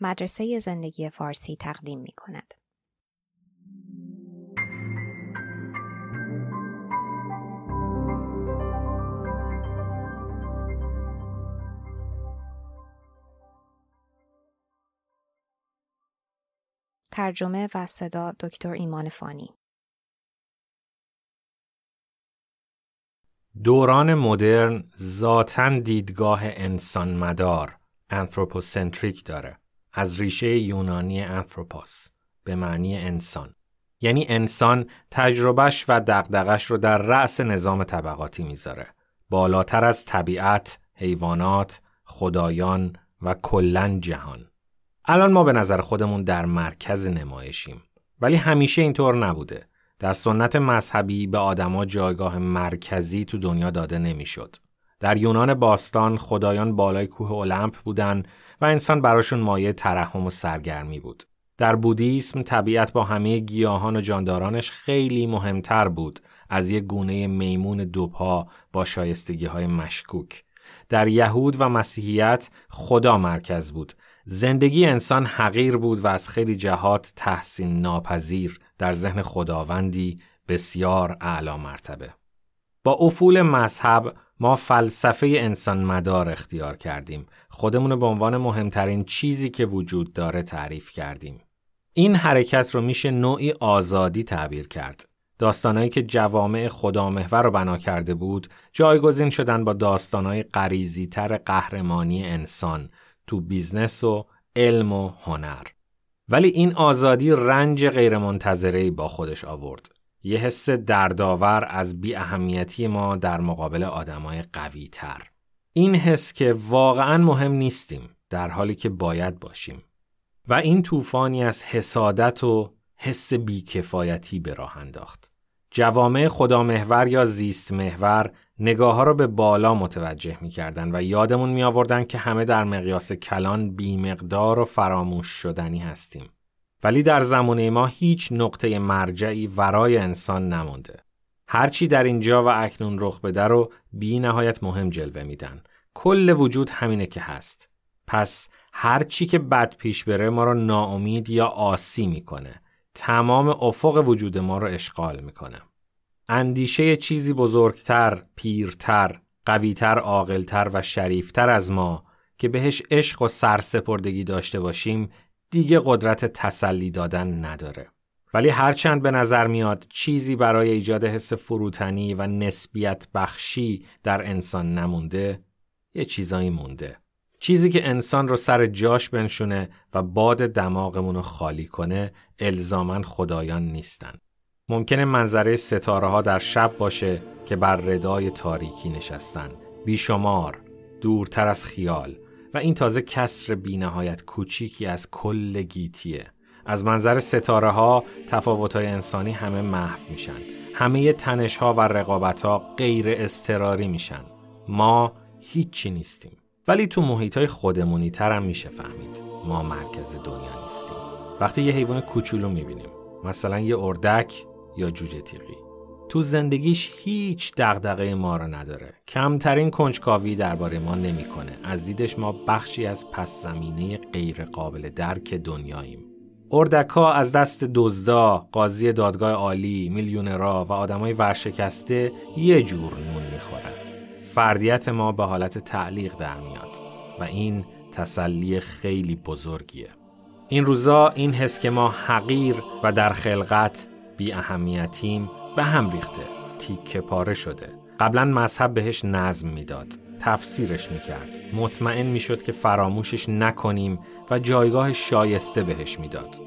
مدرسه زندگی فارسی تقدیم می کند. ترجمه و صدا دکتر ایمان فانی دوران مدرن ذاتا دیدگاه انسان مدار انثروپوسنتریک داره از ریشه یونانی انثروپوس به معنی انسان. یعنی انسان تجربهش و دقدقش رو در رأس نظام طبقاتی می‌ذاره. بالاتر از طبیعت، حیوانات، خدایان و کلا جهان. الان ما به نظر خودمون در مرکز نمایشیم. ولی همیشه اینطور نبوده. در سنت مذهبی به آدما جایگاه مرکزی تو دنیا داده نمی‌شد. در یونان باستان خدایان بالای کوه المپ بودن و انسان براشون مایه ترحم و سرگرمی بود. در بودیسم طبیعت با همه گیاهان و جاندارانش خیلی مهمتر بود از یک گونه میمون دوپا با شایستگی های مشکوک. در یهود و مسیحیت خدا مرکز بود. زندگی انسان حقیر بود و از خیلی جهات تحسین ناپذیر در ذهن خداوندی بسیار اعلی مرتبه. با افول مذهب ما فلسفه انسان مدار اختیار کردیم. خودمون به عنوان مهمترین چیزی که وجود داره تعریف کردیم. این حرکت رو میشه نوعی آزادی تعبیر کرد. داستانهایی که جوامع خدامحور رو بنا کرده بود جایگزین شدن با داستانهای غریزی تر قهرمانی انسان تو بیزنس و علم و هنر. ولی این آزادی رنج غیرمنتظره با خودش آورد. یه حس دردآور از بی اهمیتی ما در مقابل آدمای قوی تر. این حس که واقعا مهم نیستیم در حالی که باید باشیم. و این طوفانی از حسادت و حس بیکفایتی به راه انداخت. جوامع خدامحور یا زیست محور نگاه ها را به بالا متوجه می کردن و یادمون می آوردن که همه در مقیاس کلان بیمقدار و فراموش شدنی هستیم. ولی در زمانه ما هیچ نقطه مرجعی ورای انسان نمونده. هرچی در اینجا و اکنون رخ بده رو بی نهایت مهم جلوه میدن. کل وجود همینه که هست. پس هرچی که بد پیش بره ما رو ناامید یا آسی می‌کنه. تمام افق وجود ما رو اشغال می‌کنه. اندیشه چیزی بزرگتر، پیرتر، قویتر، عاقلتر و شریفتر از ما که بهش عشق و سرسپردگی داشته باشیم دیگه قدرت تسلی دادن نداره. ولی هرچند به نظر میاد چیزی برای ایجاد حس فروتنی و نسبیت بخشی در انسان نمونده، یه چیزایی مونده. چیزی که انسان رو سر جاش بنشونه و باد دماغمون رو خالی کنه الزامن خدایان نیستن. ممکنه منظره ستاره ها در شب باشه که بر ردای تاریکی نشستن بیشمار دورتر از خیال و این تازه کسر بینهایت کوچیکی از کل گیتیه. از منظر ستاره ها تفاوت های انسانی همه محو میشن. همه تنش ها و رقابت ها غیر استراری میشن. ما هیچی نیستیم. ولی تو محیط های خودمونی تر میشه فهمید. ما مرکز دنیا نیستیم. وقتی یه حیوان کوچولو می‌بینیم. مثلا یه اردک یا جوجه تیغی. تو زندگیش هیچ دغدغه ما رو نداره کمترین کنجکاوی درباره ما نمی‌کنه از دیدش ما بخشی از پس زمینه غیر قابل درک دنیاییم اردکا از دست دزدا، قاضی دادگاه عالی، میلیونرا و آدمای ورشکسته یه جور نون می‌خورن. فردیت ما به حالت تعلیق در میاد و این تسلی خیلی بزرگیه. این روزا این حس که ما حقیر و در خلقت بی اهمیتیم به هم ریخته تیکه پاره شده. قبلا مذهب بهش نظم می‌داد تفسیرش می‌کرد. مطمئن می‌شد که فراموشش نکنیم و جایگاه شایسته بهش می‌داد.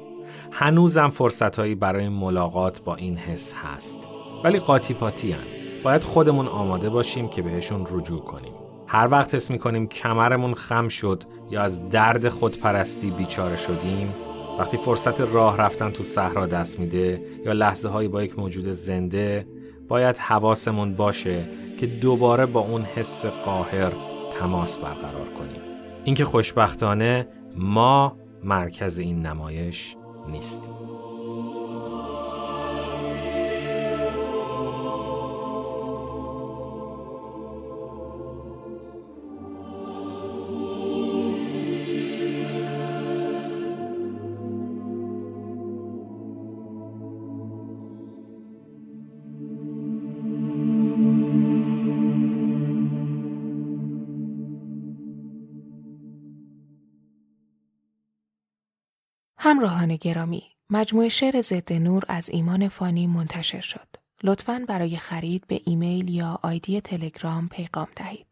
هنوزم فرصتهایی برای ملاقات با این حس هست. ولی قاطی پاتی هن. باید خودمون آماده باشیم که بهشون رجوع کنیم. هر وقت حس می‌کنیم کمرمون خم شد یا از درد خودپرستی بیچاره شدیم وقتی فرصت راه رفتن تو صحرا دست میده یا لحظه هایی با یک موجود زنده باید حواسمون باشه که دوباره با اون حس قاهر تماس برقرار کنیم. اینکه خوشبختانه ما مرکز این نمایش نیستیم. همراهان گرامی مجموعه شعر ضد نور از ایمان فانی منتشر شد. لطفاً برای خرید به ایمیل یا آیدی تلگرام پیغام دهید.